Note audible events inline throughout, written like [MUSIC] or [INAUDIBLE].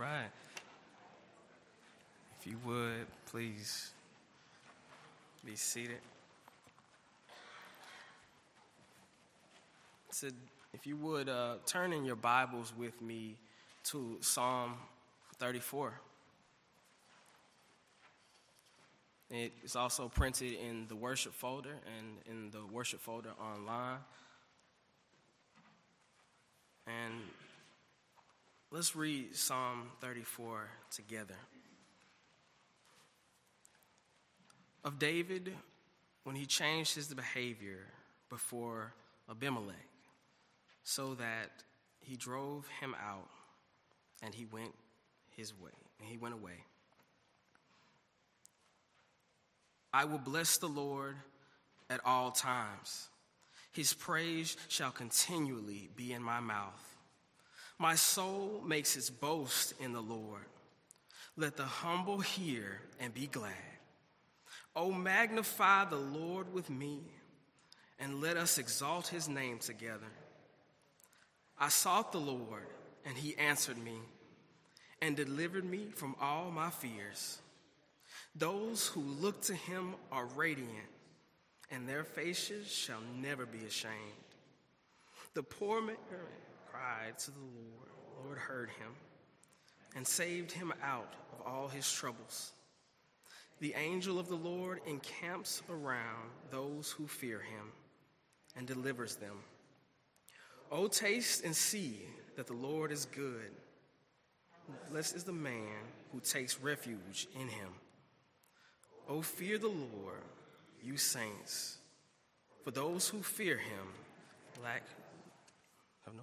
right. If you would, please be seated. So, if you would uh, turn in your Bibles with me to Psalm 34. It is also printed in the worship folder and in the worship folder online. And let's read Psalm 34 together. Of David when he changed his behavior before Abimelech so that he drove him out and he went his way and he went away. I will bless the Lord at all times. His praise shall continually be in my mouth. My soul makes its boast in the Lord. Let the humble hear and be glad. Oh, magnify the Lord with me, and let us exalt his name together. I sought the Lord, and he answered me and delivered me from all my fears. Those who look to him are radiant, and their faces shall never be ashamed. The poor man cried to the Lord. The Lord heard him and saved him out of all his troubles. The angel of the Lord encamps around those who fear him and delivers them. O taste and see that the Lord is good. Blessed is the man who takes refuge in him. O fear the Lord, you saints, for those who fear him lack have no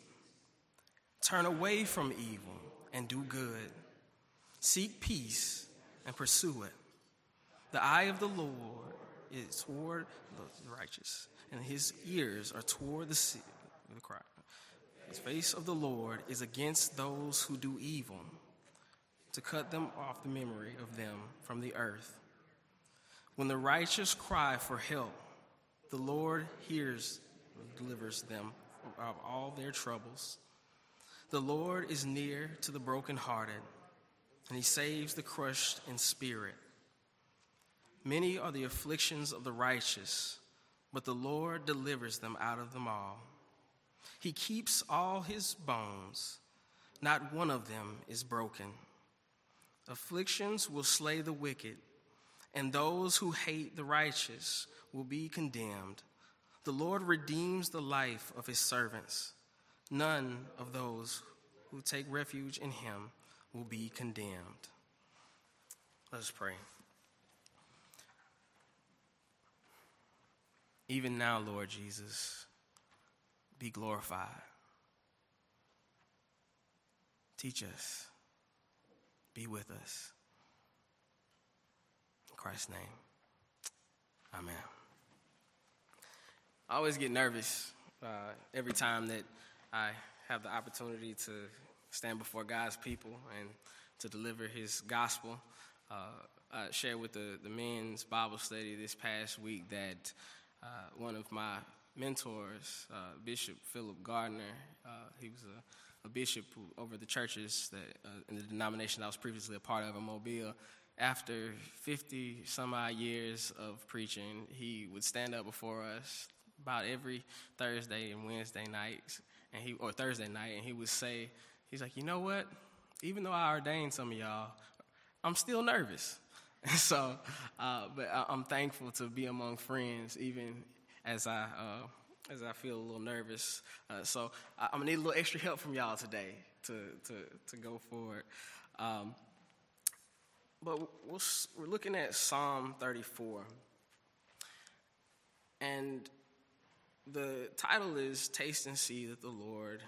Turn away from evil and do good. Seek peace and pursue it. The eye of the Lord is toward the righteous, and his ears are toward the, cry. The face of the Lord is against those who do evil, to cut them off the memory of them from the earth. When the righteous cry for help, the Lord hears and delivers them of all their troubles. The Lord is near to the brokenhearted, and he saves the crushed in spirit. Many are the afflictions of the righteous, but the Lord delivers them out of them all. He keeps all his bones, not one of them is broken. Afflictions will slay the wicked, and those who hate the righteous will be condemned. The Lord redeems the life of his servants. None of those who take refuge in him will be condemned. Let us pray. Even now, Lord Jesus, be glorified. Teach us. Be with us. In Christ's name, amen. I always get nervous uh, every time that I have the opportunity to stand before God's people and to deliver His gospel. Uh, I shared with the, the men's Bible study this past week that uh, one of my mentors, uh, Bishop Philip Gardner, uh, he was a, a, bishop over the churches that uh, in the denomination I was previously a part of in Mobile. After 50 some odd years of preaching, he would stand up before us about every Thursday and Wednesday nights, and he or Thursday night, and he would say, he's like, you know what? Even though I ordained some of y'all, I'm still nervous. [LAUGHS] so, uh, but I'm thankful to be among friends, even as I uh, as I feel a little nervous. Uh, so I'm gonna need a little extra help from y'all today to to to go forward. Um, but we we're looking at Psalm 34, and the title is "Taste and See that the Lord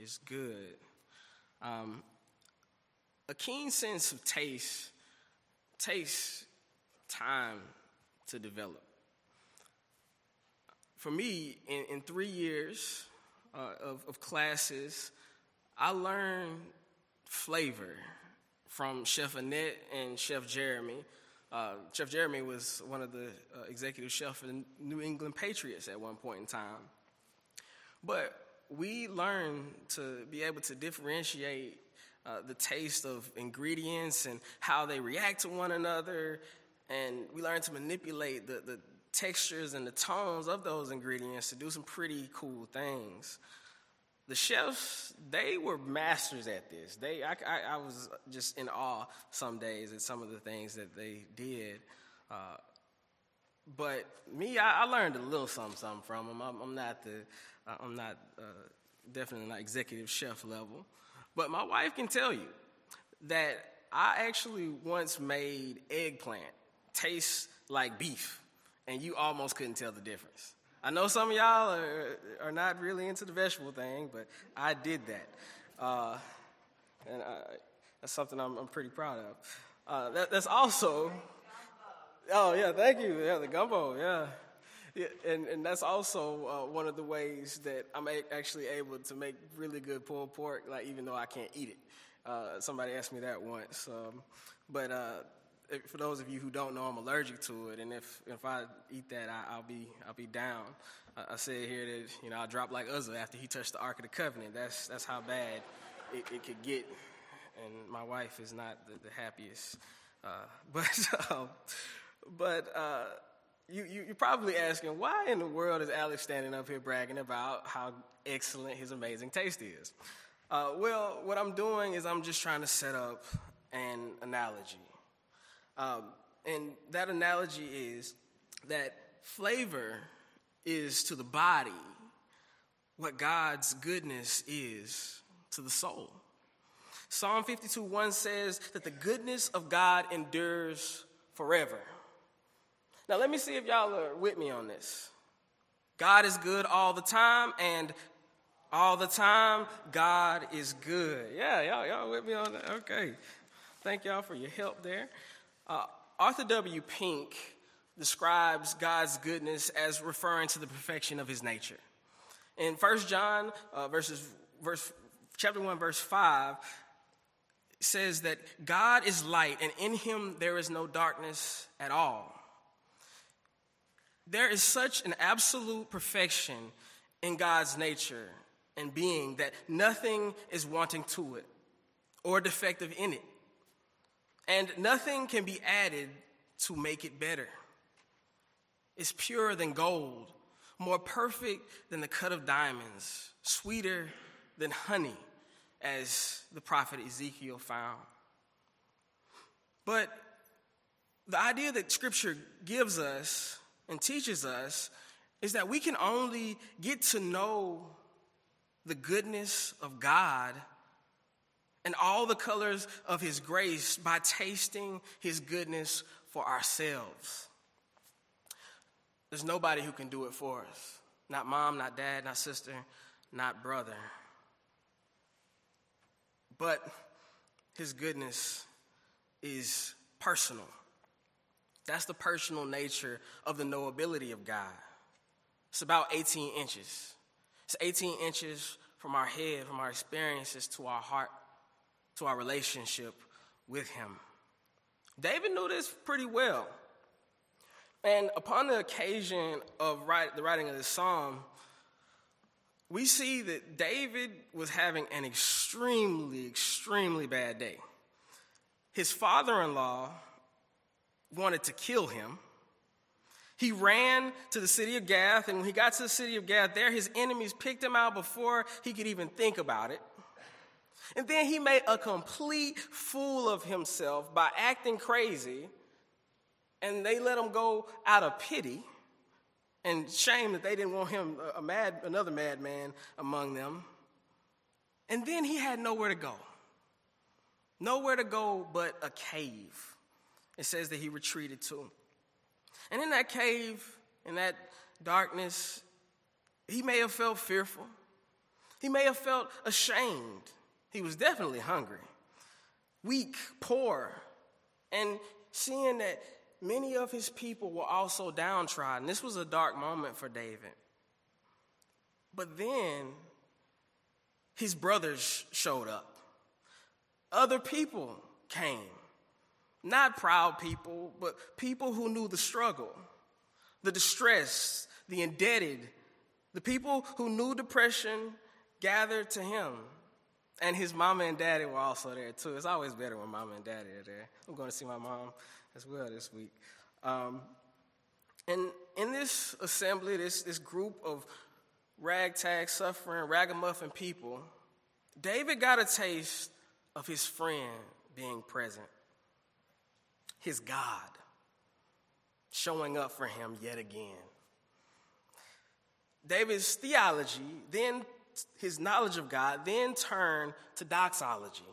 is Good." Um, a keen sense of taste takes time to develop. For me, in, in three years uh, of, of classes, I learned flavor from Chef Annette and Chef Jeremy. Uh, Chef Jeremy was one of the uh, executive chefs for the New England Patriots at one point in time. But we learned to be able to differentiate uh, the taste of ingredients and how they react to one another. And we learned to manipulate the, the textures and the tones of those ingredients to do some pretty cool things. The chefs, they were masters at this. They, I, I, I was just in awe some days at some of the things that they did. Uh, but me, I, I, learned a little something, something from them. I'm, I'm not the, I'm not uh, definitely not executive chef level. But my wife can tell you that I actually once made eggplant taste like beef, and you almost couldn't tell the difference. I know some of y'all are, are not really into the vegetable thing, but I did that. Uh, and I, that's something I'm, I'm, pretty proud of. Uh, that, that's also, oh, yeah, thank you. Yeah, the gumbo, yeah. yeah and, and that's also uh, one of the ways that I'm a- actually able to make really good pulled pork, like even though I can't eat it. Uh, somebody asked me that once. Um, but uh, for those of you who don't know, I'm allergic to it, and if if I eat that, I, will be I'll be down. I, I, said here that you know I dropped like Uzzah after he touched the Ark of the Covenant. That's that's how bad it, it could get, and my wife is not the, the happiest. Uh, [LAUGHS] but um, but uh, you, you you're probably asking why in the world is Alex standing up here bragging about how excellent his amazing taste is? Uh, well, what I'm doing is I'm just trying to set up an analogy um, and that analogy is that flavor is to the body what God's goodness is to the soul. Psalm 52 1 says that the goodness of God endures forever. Now, let me see if y'all are with me on this. God is good all the time, and all the time, God is good. Yeah, y'all, y'all with me on that? Okay. Thank y'all for your help there. Uh, Arthur W. Pink describes God's goodness as referring to the perfection of his nature. In 1 John, uh, verses, verse, chapter 1, verse 5, says that God is light, and in him there is no darkness at all. There is such an absolute perfection in God's nature and being that nothing is wanting to it or defective in it and nothing can be added to make it better. It's purer than gold, more perfect than the cut of diamonds, sweeter than honey, as the prophet Ezekiel found. But the idea that Scripture gives us and teaches us is that we can only get to know the goodness of God and all the colors of his grace by tasting his goodness for ourselves. There's nobody who can do it for us. Not mom, not dad, not sister, not brother. But his goodness is personal. That's the personal nature of the knowability of God. It's about 18 inches. It's 18 inches from our head, from our experiences to our heart to our relationship with Him. David knew this pretty well. And upon the occasion of write, the writing of this psalm, we see that David was having an extremely, extremely bad day. His father in law wanted to kill him. He ran to the city of Gath, and when he got to the city of Gath, there his enemies picked him out before he could even think about it. And then he made a complete fool of himself by acting crazy, and they let him go out of pity and shame that they didn't want him, a mad, another madman among them. And then he had nowhere to go. Nowhere to go but a cave. It says that he retreated to. And in that cave, in that darkness, he may have felt fearful. He may have felt ashamed. He was definitely hungry, weak, poor, and seeing that many of his people were also downtrodden. This was a dark moment for David. But then his brothers showed up. Other people came. Not proud people, but people who knew the struggle, the distress, the indebted, the people who knew depression gathered to him. And his mama and daddy were also there too. It's always better when mama and daddy are there. I'm going to see my mom as well this week. Um, and in this assembly, this, this group of ragtag, suffering, ragamuffin people, David got a taste of his friend being present, his God showing up for him yet again. David's theology, then his knowledge of God, then turned to doxology,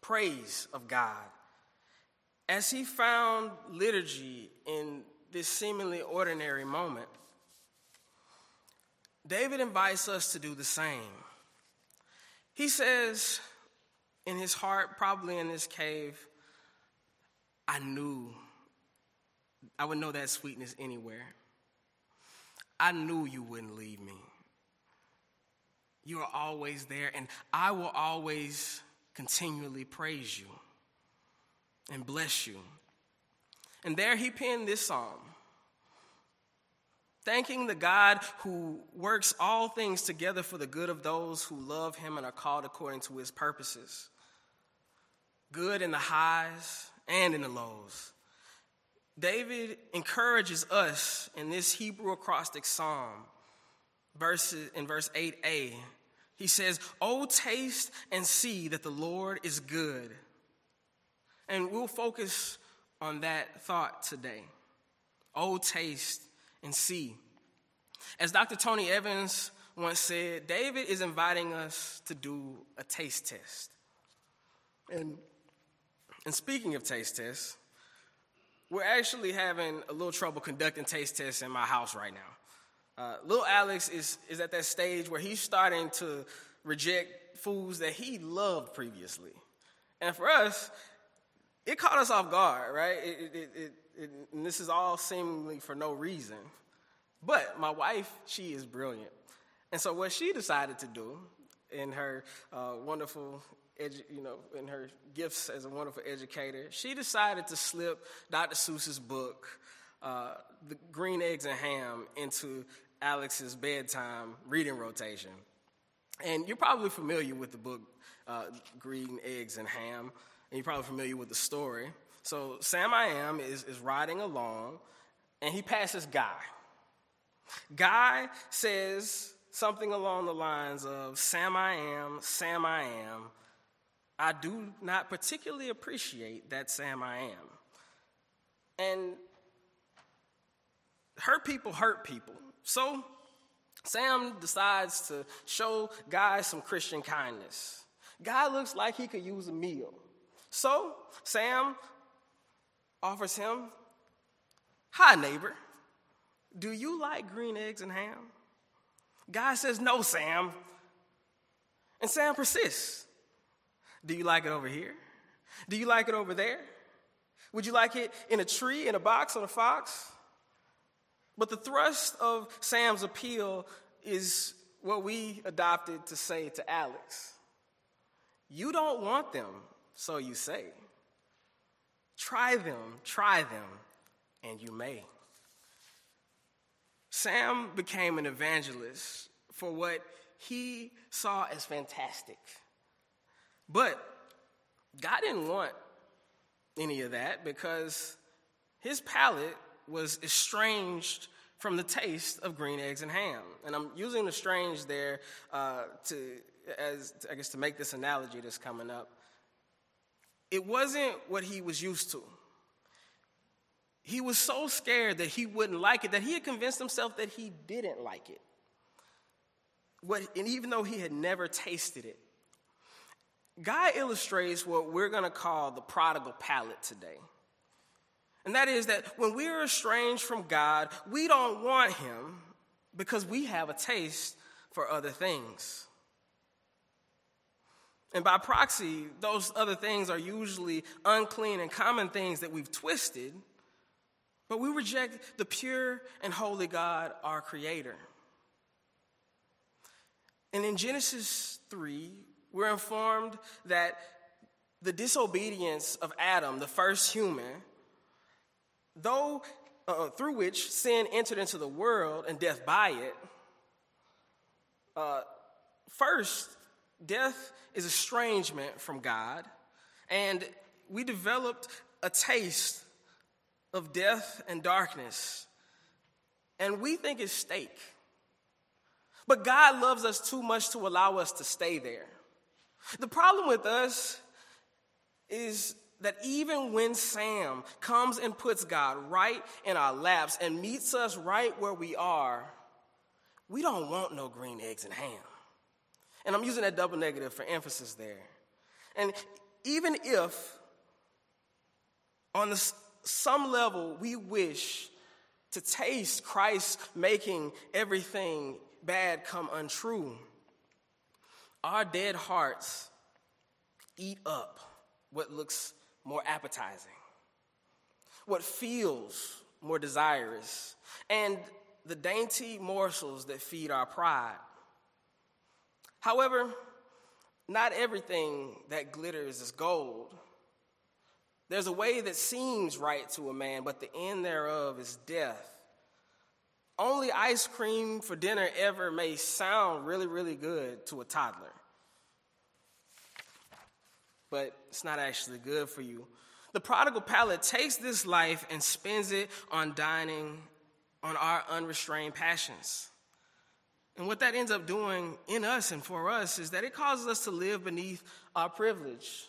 praise of God. As he found liturgy in this seemingly ordinary moment, David invites us to do the same. He says in his heart, probably in this cave, I knew I would know that sweetness anywhere. I knew you wouldn't leave me. You are always there, and I will always continually praise you and bless you. And there he penned this psalm, thanking the God who works all things together for the good of those who love him and are called according to his purposes. Good in the highs and in the lows. David encourages us in this Hebrew acrostic psalm, verses, in verse 8a. He says, Oh, taste and see that the Lord is good. And we'll focus on that thought today. Oh, taste and see. As Dr. Tony Evans once said, David is inviting us to do a taste test. And, and speaking of taste tests, we're actually having a little trouble conducting taste tests in my house right now. Uh, little Alex is, is at that stage where he's starting to reject foods that he loved previously. And for us, it caught us off guard, right? It, it, it, and this is all seemingly for no reason. But my wife, she is brilliant. And so what she decided to do in her uh, wonderful edu- you know, in her gifts as a wonderful educator, she decided to slip Dr. Seuss's book, uh, The Green Eggs and Ham, into Alex's bedtime reading rotation. And you're probably familiar with the book, uh, Green Eggs and Ham, and you're probably familiar with the story. So Sam I Am is, is riding along, and he passes Guy. Guy says something along the lines of Sam I Am, Sam I Am, I do not particularly appreciate that Sam I am. And hurt people hurt people. So Sam decides to show Guy some Christian kindness. Guy looks like he could use a meal. So Sam offers him, Hi, neighbor. Do you like green eggs and ham? Guy says, No, Sam. And Sam persists. Do you like it over here? Do you like it over there? Would you like it in a tree, in a box, on a fox? But the thrust of Sam's appeal is what we adopted to say to Alex You don't want them, so you say. Try them, try them, and you may. Sam became an evangelist for what he saw as fantastic but God didn't want any of that because his palate was estranged from the taste of green eggs and ham. And I'm using the strange there uh, to, as I guess, to make this analogy that's coming up. It wasn't what he was used to. He was so scared that he wouldn't like it that he had convinced himself that he didn't like it. What, and even though he had never tasted it, Guy illustrates what we're going to call the prodigal palate today. And that is that when we are estranged from God, we don't want Him because we have a taste for other things. And by proxy, those other things are usually unclean and common things that we've twisted, but we reject the pure and holy God, our Creator. And in Genesis 3, we're informed that the disobedience of Adam, the first human, though uh, through which sin entered into the world and death by it, uh, first, death is estrangement from God, and we developed a taste of death and darkness, and we think it's steak. But God loves us too much to allow us to stay there. The problem with us is that even when Sam comes and puts God right in our laps and meets us right where we are, we don't want no green eggs and ham. And I'm using that double negative for emphasis there. And even if on the, some level we wish to taste Christ making everything bad come untrue, our dead hearts eat up what looks more appetizing, what feels more desirous, and the dainty morsels that feed our pride. However, not everything that glitters is gold. There's a way that seems right to a man, but the end thereof is death. Only ice cream for dinner ever may sound really, really good to a toddler, but it's not actually good for you. The prodigal palate takes this life and spends it on dining on our unrestrained passions. And what that ends up doing in us and for us is that it causes us to live beneath our privilege,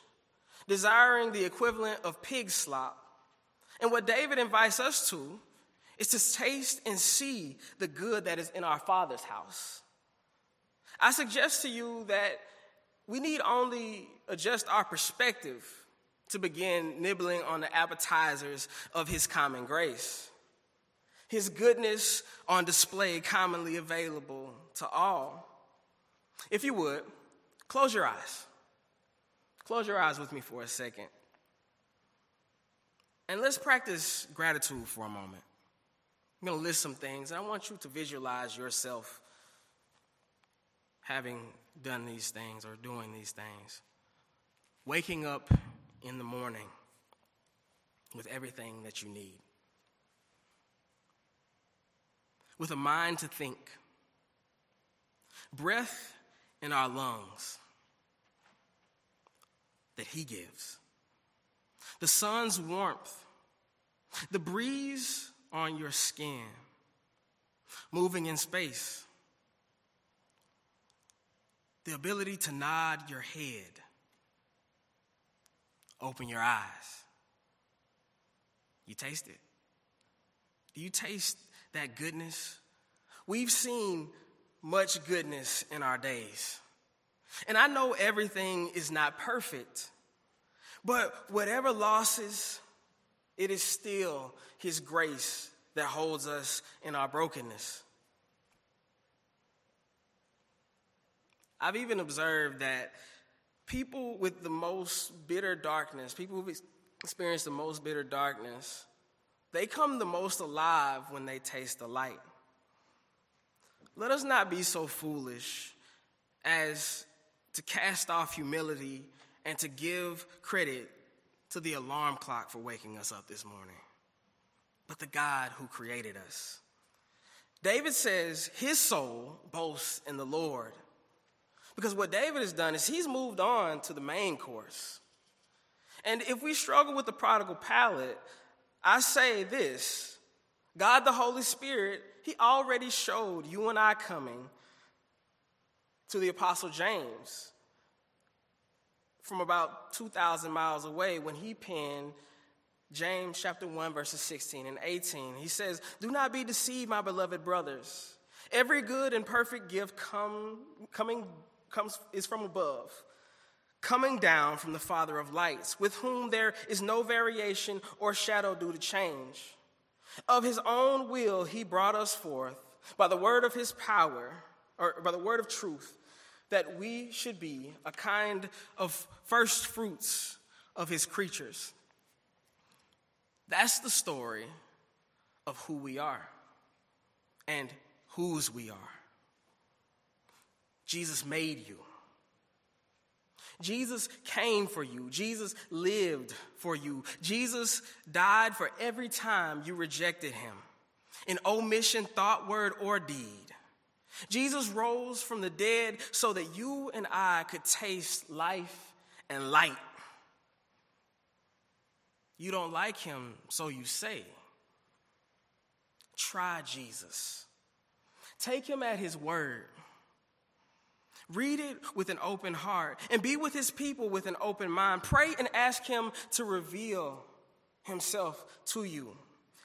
desiring the equivalent of pig slop. And what David invites us to is to taste and see the good that is in our Father's house. I suggest to you that we need only adjust our perspective to begin nibbling on the appetizers of His common grace. His goodness on display, commonly available to all. If you would, close your eyes. Close your eyes with me for a second. And let's practice gratitude for a moment. I'm going to list some things, and I want you to visualize yourself having done these things or doing these things. Waking up in the morning with everything that you need, with a mind to think, breath in our lungs that He gives, the sun's warmth, the breeze on your skin, moving in space, the ability to nod your head, open your eyes. You taste it. Do you taste that goodness? We've seen much goodness in our days. And I know everything is not perfect, but whatever losses, it is still His grace that holds us in our brokenness. I've even observed that people with the most bitter darkness, people who've experienced the most bitter darkness, they come the most alive when they taste the light. Let us not be so foolish as to cast off humility and to give credit to the alarm clock for waking us up this morning, but the God who created us. David says his soul boasts in the Lord. Because what David has done is he's moved on to the main course. And if we struggle with the prodigal palate, I say this God the Holy Spirit, he already showed you and I coming to the Apostle James from about 2,000 miles away when he penned James chapter 1, verses 16 and 18. He says, Do not be deceived, my beloved brothers. Every good and perfect gift come, coming, comes, is from above, coming down from the Father of lights, with whom there is no variation or shadow due to change. Of his own will, he brought us forth by the word of his power, or by the word of truth that we should be a kind of first fruits of his creatures. That's the story of who we are and whose we are. Jesus made you. Jesus came for you. Jesus lived for you. Jesus died for every time you rejected him in omission, thought, word, or deed. Jesus rose from the dead so that you and I could taste life and light. You don't like him, so you say. Try Jesus. Take him at his word. Read it with an open heart and be with his people with an open mind. Pray and ask him to reveal himself to you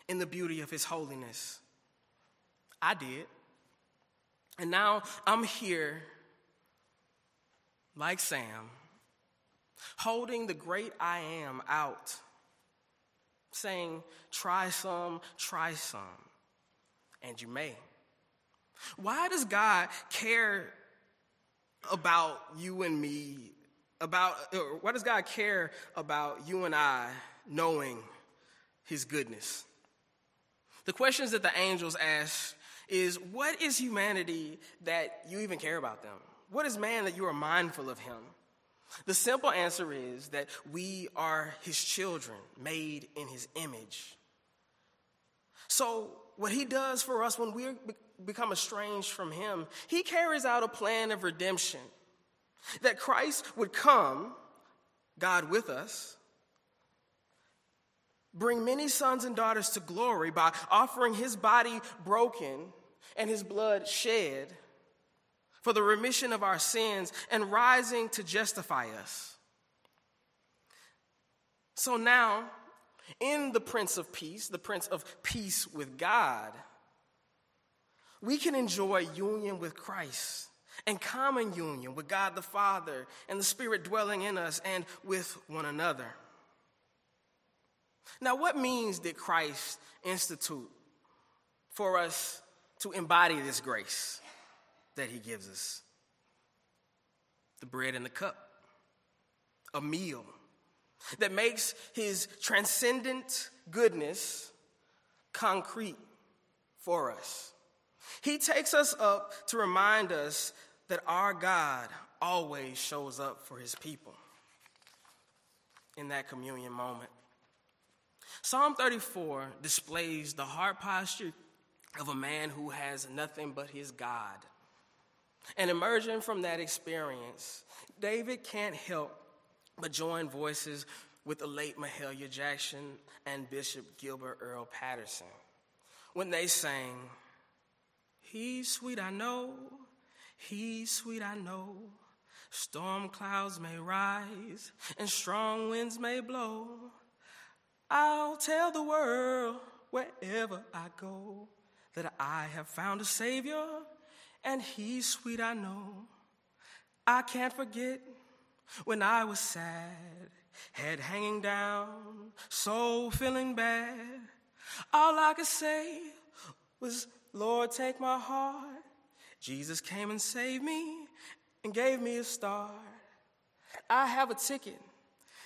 in the beauty of his holiness. I did. And now I'm here, like Sam, holding the great I am out, saying, Try some, try some, and you may. Why does God care about you and me? About why does God care about you and I knowing His goodness? The questions that the angels ask is what is humanity that you even care about them? What is man that you are mindful of him? The simple answer is that we are his children, made in his image. So, what he does for us when we become estranged from him, he carries out a plan of redemption. That Christ would come, God with us, bring many sons and daughters to glory by offering his body broken and his blood shed for the remission of our sins and rising to justify us. So now, in the Prince of Peace, the Prince of Peace with God, we can enjoy union with Christ and common union with God the Father and the Spirit dwelling in us and with one another. Now, what means did Christ institute for us to embody this grace that he gives us. The bread and the cup, a meal that makes his transcendent goodness concrete for us. He takes us up to remind us that our God always shows up for his people in that communion moment. Psalm 34 displays the heart posture of a man who has nothing but his God. And emerging from that experience, David can't help but join voices with the late Mahalia Jackson and Bishop Gilbert Earl Patterson when they sang, He's sweet, I know, he's sweet, I know. Storm clouds may rise and strong winds may blow. I'll tell the world wherever I go that I have found a Savior, and He's sweet, I know. I can't forget when I was sad, head hanging down, soul feeling bad. All I could say was, Lord, take my heart. Jesus came and saved me and gave me a start. I have a ticket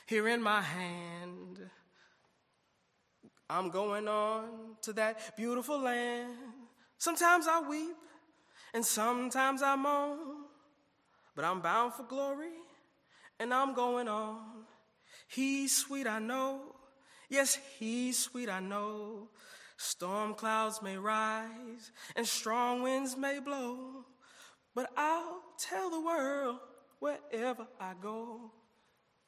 here in my hand. I'm going on to that beautiful land. Sometimes I weep and sometimes I moan, but I'm bound for glory and I'm going on. He's sweet, I know. Yes, he's sweet, I know. Storm clouds may rise and strong winds may blow, but I'll tell the world wherever I go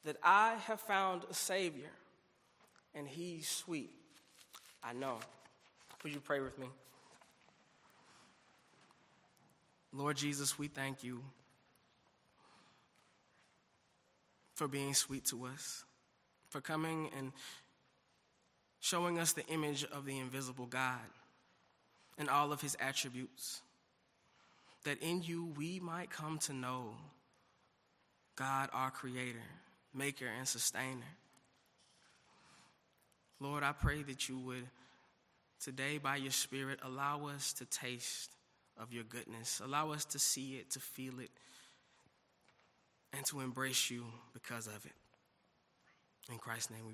that I have found a Savior and he's sweet. I know. Would you pray with me? Lord Jesus, we thank you for being sweet to us, for coming and showing us the image of the invisible God and all of his attributes, that in you we might come to know God, our Creator, Maker, and Sustainer. Lord, I pray that you would today, by your Spirit, allow us to taste of your goodness. Allow us to see it, to feel it, and to embrace you because of it. In Christ's name we